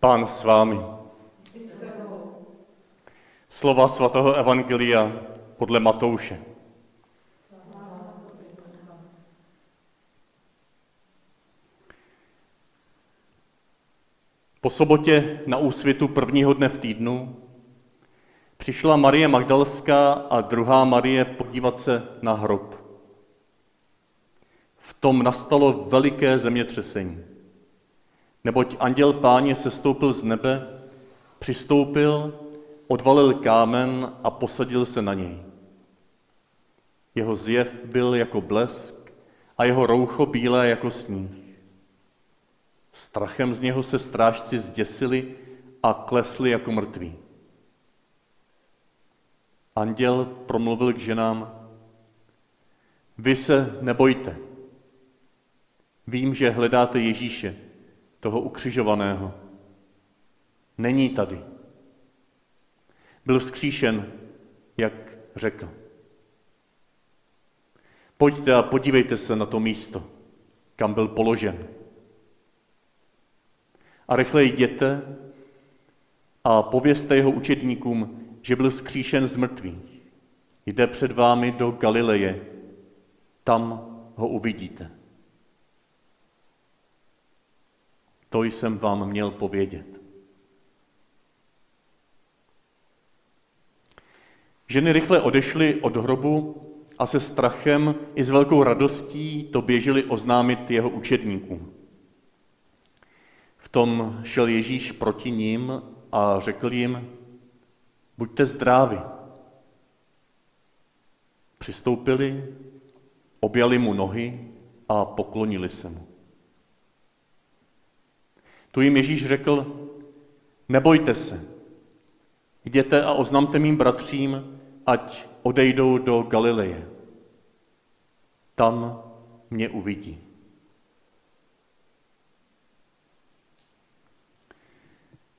Pán s vámi. Slova svatého Evangelia podle Matouše. Po sobotě na úsvitu prvního dne v týdnu přišla Marie Magdalská a druhá Marie podívat se na hrob. V tom nastalo veliké zemětřesení, neboť anděl páně sestoupil z nebe, přistoupil, odvalil kámen a posadil se na něj. Jeho zjev byl jako blesk a jeho roucho bílé jako sníh. Strachem z něho se strážci zděsili a klesli jako mrtví. Anděl promluvil k ženám, vy se nebojte. Vím, že hledáte Ježíše, toho ukřižovaného. Není tady. Byl vzkříšen, jak řekl. Pojďte a podívejte se na to místo, kam byl položen. A rychle jděte a povězte jeho učedníkům, že byl zkříšen z mrtvých. Jde před vámi do Galileje, tam ho uvidíte. To jsem vám měl povědět. Ženy rychle odešly od hrobu a se strachem i s velkou radostí to běželi oznámit jeho učedníkům. V tom šel Ježíš proti ním a řekl jim, buďte zdraví. Přistoupili, objali mu nohy a poklonili se mu. Tu jim Ježíš řekl, nebojte se, jděte a oznamte mým bratřím, ať odejdou do Galileje. Tam mě uvidí.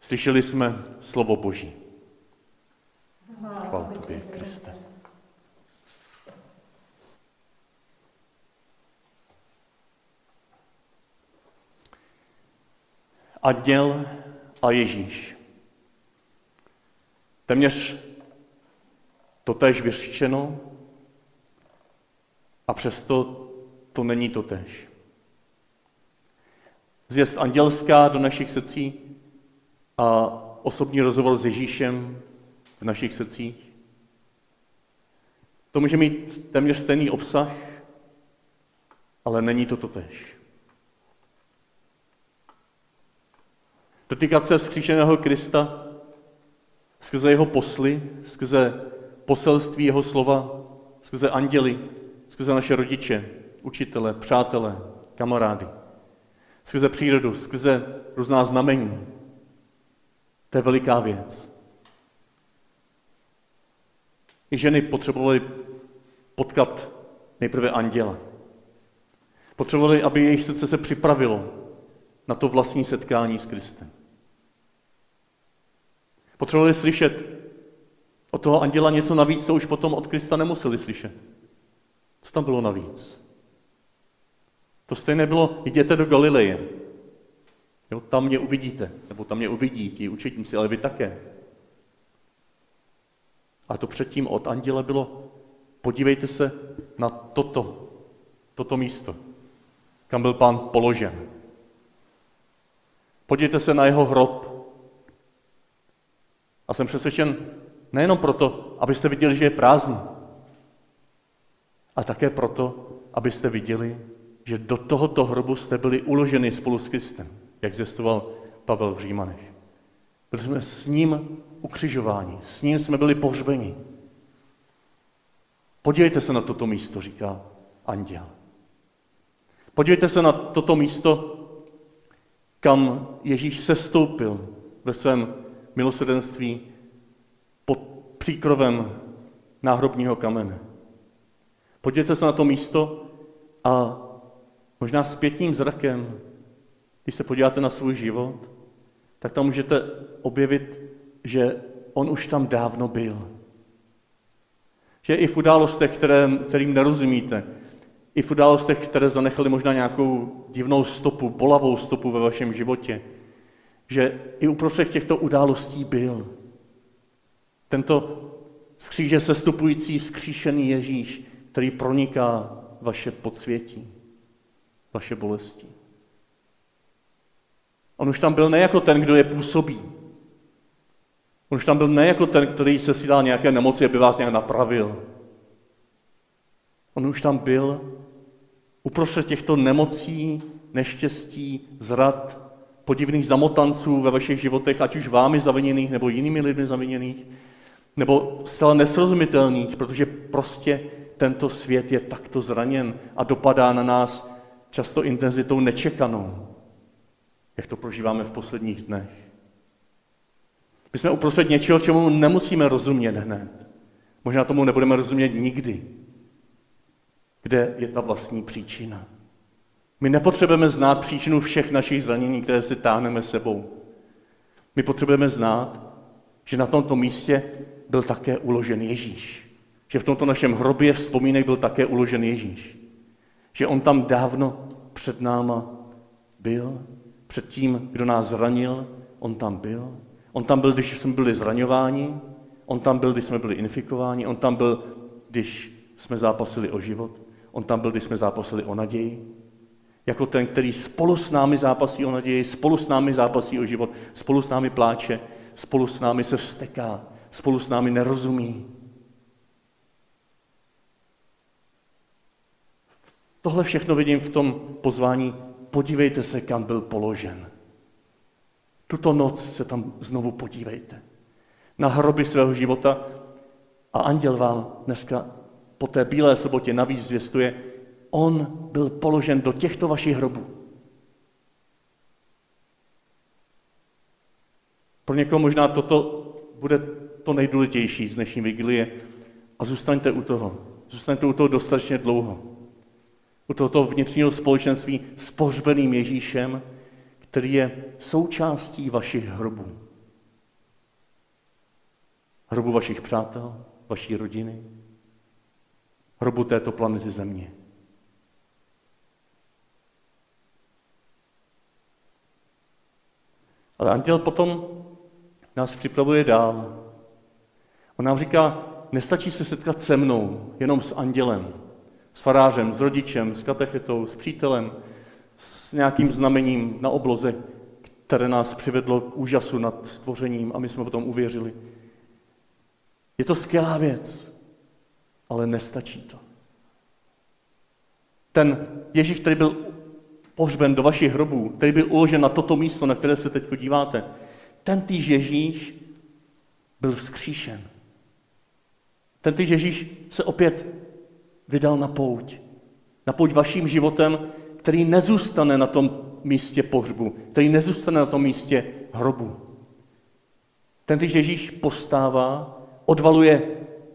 Slyšeli jsme slovo Boží. Chvála tobě, Kriste. Anděl a Ježíš. Téměř totéž vyřčeno a přesto to není totéž. Zjezd andělská do našich srdcí a osobní rozhovor s Ježíšem v našich srdcích. To může mít téměř stejný obsah, ale není to totéž. Dotýkat se vzkříšeného Krista skrze jeho posly, skrze poselství jeho slova, skrze anděly, skrze naše rodiče, učitele, přátele, kamarády, skrze přírodu, skrze různá znamení. To je veliká věc. I ženy potřebovaly potkat nejprve anděla. Potřebovali, aby jejich srdce se připravilo na to vlastní setkání s Kristem. Potřebovali slyšet od toho anděla něco navíc, co už potom od Krista nemuseli slyšet. Co tam bylo navíc? To stejné bylo, jděte do Galileje. Jo, tam mě uvidíte, nebo tam mě uvidí ti učetníci, ale vy také. A to předtím od anděla bylo, podívejte se na toto, toto místo, kam byl pán položen. Podívejte se na jeho hrob. A jsem přesvědčen, nejenom proto, abyste viděli, že je prázdný, ale také proto, abyste viděli, že do tohoto hrobu jste byli uloženi spolu s Kristem, jak zjistoval Pavel v Římanech. Byli jsme s ním ukřižováni, s ním jsme byli pohřbeni. Podívejte se na toto místo, říká anděl. Podívejte se na toto místo, kam Ježíš sestoupil ve svém milosrdenství příkrovem náhrobního kamene. Podívejte se na to místo a možná zpětním zrakem, když se podíváte na svůj život, tak tam můžete objevit, že on už tam dávno byl. Že i v událostech, které, kterým nerozumíte, i v událostech, které zanechaly možná nějakou divnou stopu, bolavou stopu ve vašem životě, že i uprostřed těchto událostí byl. Tento z kříže sestupující vzkříšený Ježíš, který proniká vaše podsvětí, vaše bolesti. On už tam byl ne jako ten, kdo je působí. On už tam byl ne jako ten, který se si dal nějaké nemoci, aby vás nějak napravil. On už tam byl uprostřed těchto nemocí, neštěstí, zrad, podivných zamotanců ve vašich životech, ať už vámi zaviněných nebo jinými lidmi zaviněných, nebo zcela nesrozumitelných, protože prostě tento svět je takto zraněn a dopadá na nás často intenzitou nečekanou, jak to prožíváme v posledních dnech. My jsme uprostřed něčeho, čemu nemusíme rozumět hned. Možná tomu nebudeme rozumět nikdy. Kde je ta vlastní příčina? My nepotřebujeme znát příčinu všech našich zranění, které si táhneme sebou. My potřebujeme znát, že na tomto místě byl také uložen Ježíš. Že v tomto našem hrobě vzpomínek byl také uložen Ježíš. Že on tam dávno před náma byl, před tím, kdo nás zranil, on tam byl. On tam byl, když jsme byli zraňováni, on tam byl, když jsme byli infikováni, on tam byl, když jsme zápasili o život, on tam byl, když jsme zápasili o naději, jako ten, který spolu s námi zápasí o naději, spolu s námi zápasí o život, spolu s námi pláče, spolu s námi se vsteká, spolu s námi nerozumí. Tohle všechno vidím v tom pozvání, podívejte se, kam byl položen. Tuto noc se tam znovu podívejte. Na hroby svého života a anděl vám dneska po té bílé sobotě navíc zvěstuje, on byl položen do těchto vašich hrobů. Pro někoho možná toto bude to nejdůležitější z dnešní vigilie a zůstaňte u toho. Zůstaňte u toho dostatečně dlouho. U tohoto vnitřního společenství s pohřbeným Ježíšem, který je součástí vašich hrobů. Hrobu vašich přátel, vaší rodiny, hrobu této planety Země. Ale anděl potom nás připravuje dál. On nám říká, nestačí se setkat se mnou, jenom s andělem, s farářem, s rodičem, s katechetou, s přítelem, s nějakým znamením na obloze, které nás přivedlo k úžasu nad stvořením a my jsme potom uvěřili. Je to skvělá věc, ale nestačí to. Ten Ježíš, který byl pohřben do vašich hrobů, který byl uložen na toto místo, na které se teď díváte, ten týž Ježíš byl vzkříšen. Ten Ježíš se opět vydal na pouť. Na pouť vaším životem, který nezůstane na tom místě pohřbu, který nezůstane na tom místě hrobu. Ten Ježíš postává, odvaluje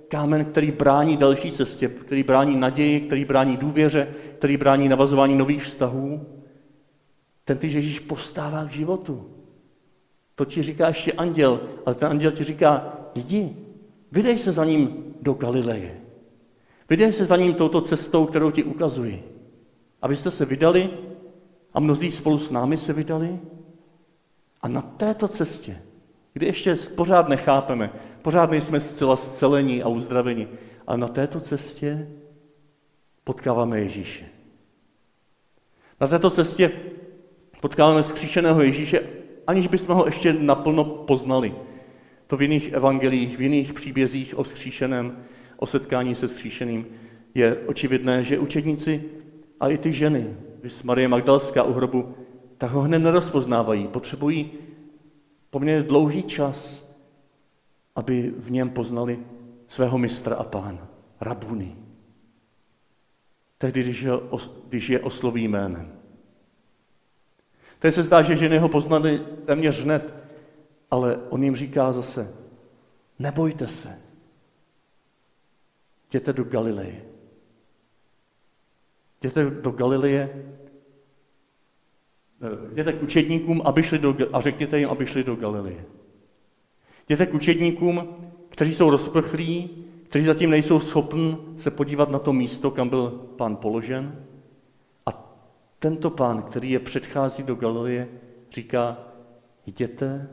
kámen, který brání další cestě, který brání naději, který brání důvěře, který brání navazování nových vztahů. Ten Ježíš postává k životu. To ti říká ještě anděl, ale ten anděl ti říká, jdi, vydej se za ním do Galileje. Vydej se za ním touto cestou, kterou ti ukazuji. Abyste se vydali a mnozí spolu s námi se vydali. A na této cestě, kdy ještě pořád nechápeme, pořád nejsme zcela zcelení a uzdraveni, ale na této cestě potkáváme Ježíše. Na této cestě potkáváme skříšeného Ježíše, aniž bychom ho ještě naplno poznali. To v jiných evangelích, v jiných příbězích o skříšeném, o setkání se skříšeným je očividné, že učedníci a i ty ženy, když Marie Magdalská u hrobu, tak ho hned nerozpoznávají. Potřebují poměrně dlouhý čas, aby v něm poznali svého mistra a pána, rabuny. Tehdy, když je, když je osloví jménem. Teď se zdá, že ženy ho poznali téměř hned, ale on jim říká zase, nebojte se, jděte do Galileje. Jděte do Galileje, eh, jděte k učedníkům aby šli do, a řekněte jim, aby šli do Galileje. Jděte k učedníkům, kteří jsou rozprchlí, kteří zatím nejsou schopni se podívat na to místo, kam byl pán položen, tento pán, který je předchází do Galileje, říká, jděte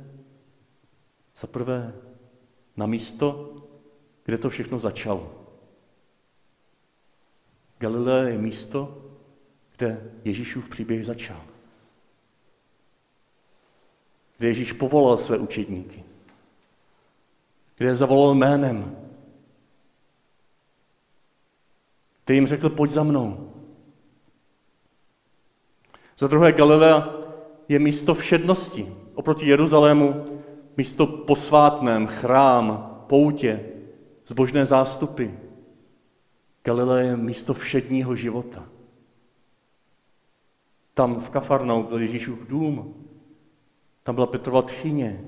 za prvé na místo, kde to všechno začalo. Galilea je místo, kde Ježíšův příběh začal. Kde Ježíš povolal své učedníky. Kde je zavolal jménem. Kde jim řekl, pojď za mnou. Za druhé, Galilea je místo všednosti. Oproti Jeruzalému místo posvátném, chrám, poutě, zbožné zástupy. Galilea je místo všedního života. Tam v Kafarnou byl Ježíšův dům. Tam byla Petrova tchyně.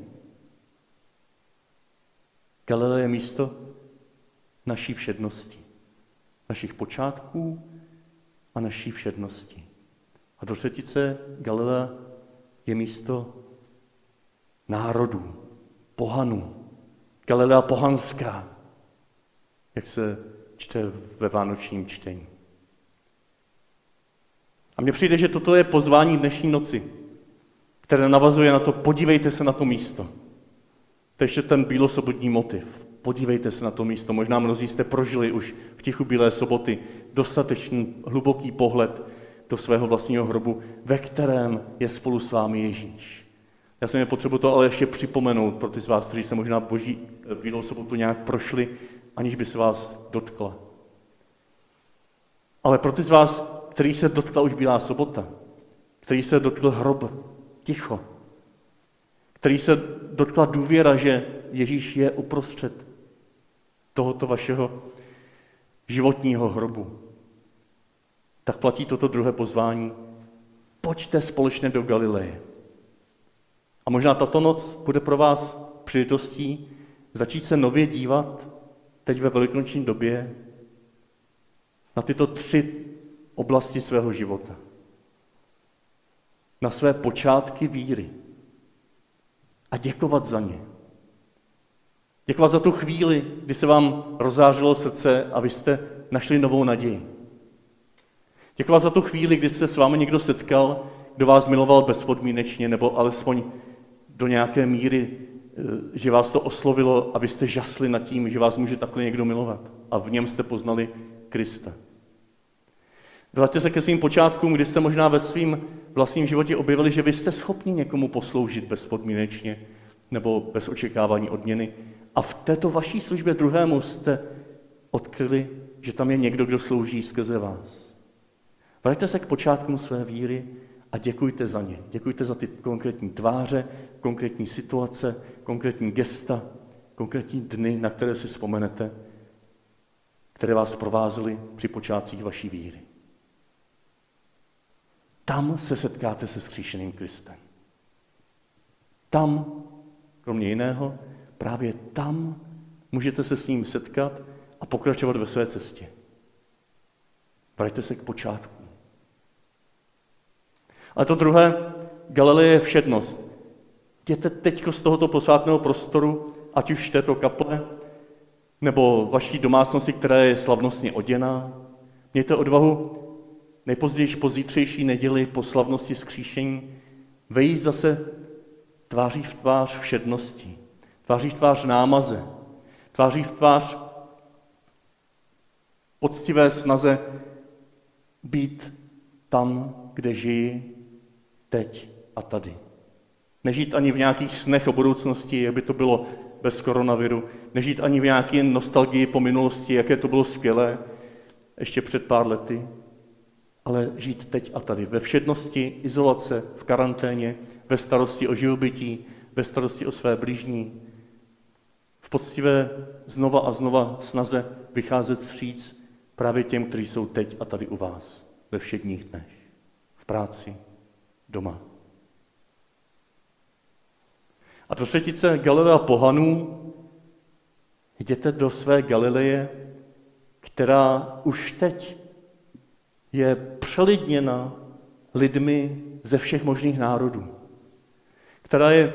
Galilea je místo naší všednosti. Našich počátků a naší všednosti. A do třetice Galilea je místo národů, pohanů. Galilea pohanská, jak se čte ve vánočním čtení. A mně přijde, že toto je pozvání dnešní noci, které navazuje na to, podívejte se na to místo. To je ten bílosobotní motiv. Podívejte se na to místo. Možná mnozí jste prožili už v tichu Bílé soboty dostatečný hluboký pohled do svého vlastního hrobu, ve kterém je spolu s vámi Ježíš. Já jsem je potřebuji to ale ještě připomenout pro ty z vás, kteří se možná boží Bílou sobotu nějak prošli, aniž by se vás dotkla. Ale pro ty z vás, který se dotkla už Bílá sobota, který se dotkl hrob ticho, který se dotkla důvěra, že Ježíš je uprostřed tohoto vašeho životního hrobu, tak platí toto druhé pozvání. Pojďte společně do Galileje. A možná tato noc bude pro vás příležitostí začít se nově dívat teď ve velikonoční době na tyto tři oblasti svého života. Na své počátky víry. A děkovat za ně. Děkovat za tu chvíli, kdy se vám rozářilo srdce a vy jste našli novou naději. Děkovat za tu chvíli, kdy se s vámi někdo setkal, kdo vás miloval bezpodmínečně, nebo alespoň do nějaké míry, eh, že vás to oslovilo a vy jste žasli nad tím, že vás může takhle někdo milovat. A v něm jste poznali Krista. Vraťte se ke svým počátkům, kdy jste možná ve svém vlastním životě objevili, že vy jste schopni někomu posloužit bezpodmínečně nebo bez očekávání odměny. A v této vaší službě druhému jste odkryli, že tam je někdo, kdo slouží skrze vás. Vraťte se k počátkům své víry a děkujte za ně. Děkujte za ty konkrétní tváře, konkrétní situace, konkrétní gesta, konkrétní dny, na které si vzpomenete, které vás provázely při počátcích vaší víry. Tam se setkáte se skříšeným Kristem. Tam, kromě jiného, právě tam můžete se s ním setkat a pokračovat ve své cestě. Vraťte se k počátku. Ale to druhé, Galileje je všednost. Jděte teď z tohoto posvátného prostoru, ať už této kaple, nebo vaší domácnosti, která je slavnostně oděná. Mějte odvahu nejpozději po zítřejší neděli po slavnosti skříšení vejít zase tváří v tvář všednosti, tváří v tvář námaze, tváří v tvář poctivé snaze být tam, kde žijí teď a tady. Nežít ani v nějakých snech o budoucnosti, jak by to bylo bez koronaviru. Nežít ani v nějaké nostalgii po minulosti, jaké to bylo skvělé ještě před pár lety. Ale žít teď a tady. Ve všednosti, izolace, v karanténě, ve starosti o živobytí, ve starosti o své blížní. V poctivé znova a znova snaze vycházet vstříc právě těm, kteří jsou teď a tady u vás, ve všedních dnech, v práci, doma. A do třetice Galilea pohanů jděte do své Galileje, která už teď je přelidněna lidmi ze všech možných národů, která je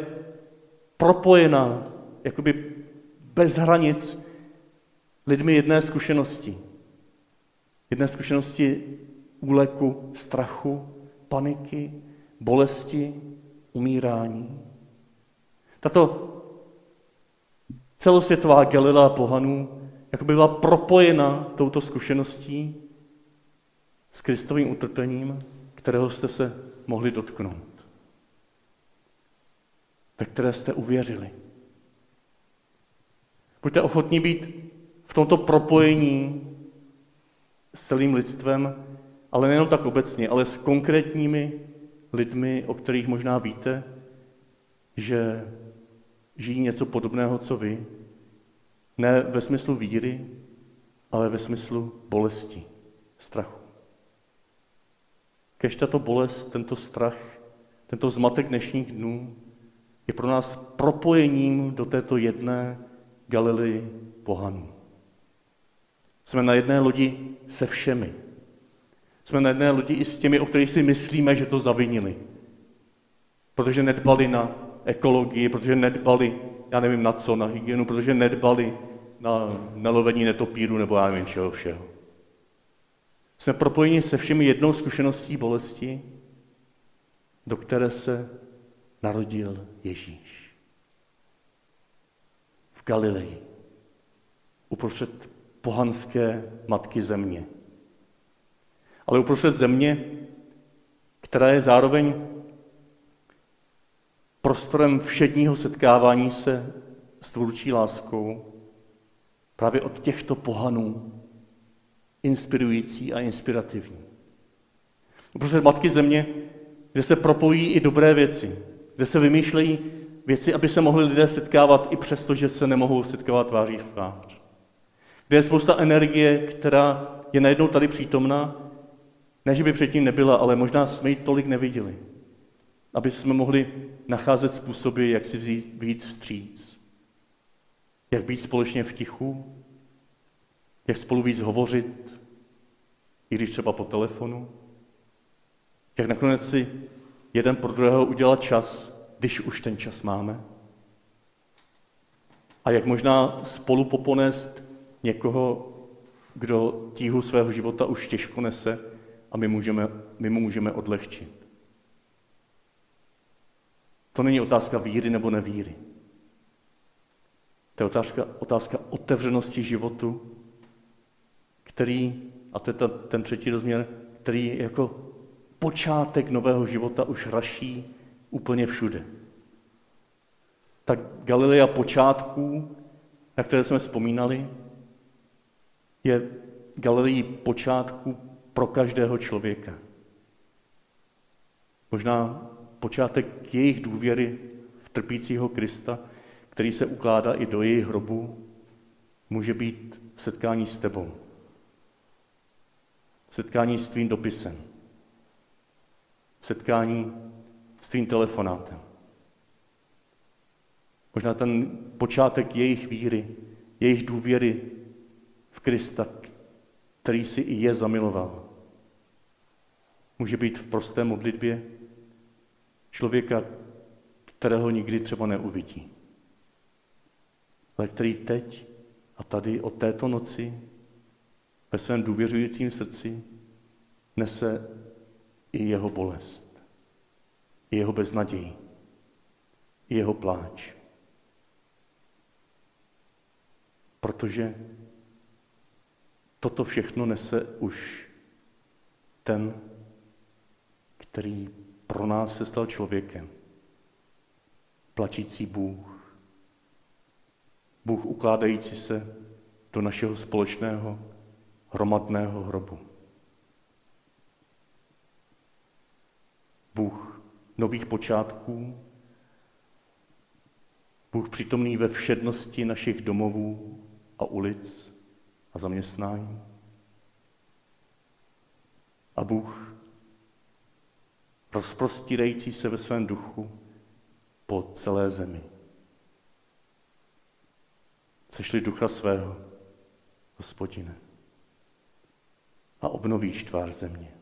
propojena jakoby bez hranic lidmi jedné zkušenosti. Jedné zkušenosti úleku, strachu, paniky, bolesti, umírání. Tato celosvětová Galilea pohanů jako by byla propojena touto zkušeností s Kristovým utrpením, kterého jste se mohli dotknout, ve které jste uvěřili. Buďte ochotní být v tomto propojení s celým lidstvem, ale nejenom tak obecně, ale s konkrétními lidmi, o kterých možná víte, že žijí něco podobného, co vy. Ne ve smyslu víry, ale ve smyslu bolesti, strachu. Kež tato bolest, tento strach, tento zmatek dnešních dnů je pro nás propojením do této jedné Galilei pohanů. Jsme na jedné lodi se všemi. Jsme na jedné lodi i s těmi, o kterých si myslíme, že to zavinili. Protože nedbali na ekologii, protože nedbali, já nevím na co, na hygienu, protože nedbali na nalovení netopíru nebo já nevím čeho všeho. Jsme propojeni se všemi jednou zkušeností bolesti, do které se narodil Ježíš. V Galileji, uprostřed pohanské matky země. Ale uprostřed země, která je zároveň prostorem všedního setkávání se s tvůrčí láskou, právě od těchto pohanů, inspirující a inspirativní. Uprostřed Matky Země, kde se propojí i dobré věci, kde se vymýšlejí věci, aby se mohli lidé setkávat i přesto, že se nemohou setkávat tváří v tvář. Kde je spousta energie, která je najednou tady přítomná, ne, že by předtím nebyla, ale možná jsme ji tolik neviděli aby jsme mohli nacházet způsoby, jak si vzít, být vstříc. Jak být společně v tichu, jak spolu víc hovořit, i když třeba po telefonu. Jak nakonec si jeden pro druhého udělat čas, když už ten čas máme. A jak možná spolu poponést někoho, kdo tíhu svého života už těžko nese a my, můžeme, my mu můžeme odlehčit. To není otázka víry nebo nevíry. To je otázka, otázka otevřenosti životu, který, a to je ten třetí rozměr, který jako počátek nového života už raší úplně všude. Tak Galilea počátků, na které jsme vzpomínali, je Galileí počátku pro každého člověka. Možná počátek jejich důvěry v trpícího Krista, který se ukládá i do jejich hrobu, může být setkání s tebou. Setkání s tvým dopisem. Setkání s tvým telefonátem. Možná ten počátek jejich víry, jejich důvěry v Krista, který si i je zamiloval. Může být v prosté modlitbě, Člověka, kterého nikdy třeba neuvidí. Ale který teď a tady od této noci ve svém důvěřujícím srdci nese i jeho bolest, i jeho beznaději, i jeho pláč. Protože toto všechno nese už ten, který pro nás se stal člověkem. Plačící Bůh. Bůh ukládající se do našeho společného hromadného hrobu. Bůh nových počátků, Bůh přítomný ve všednosti našich domovů a ulic a zaměstnání. A Bůh rozprostírající se ve svém duchu po celé zemi. Sešli ducha svého, hospodine, a obnovíš tvář země.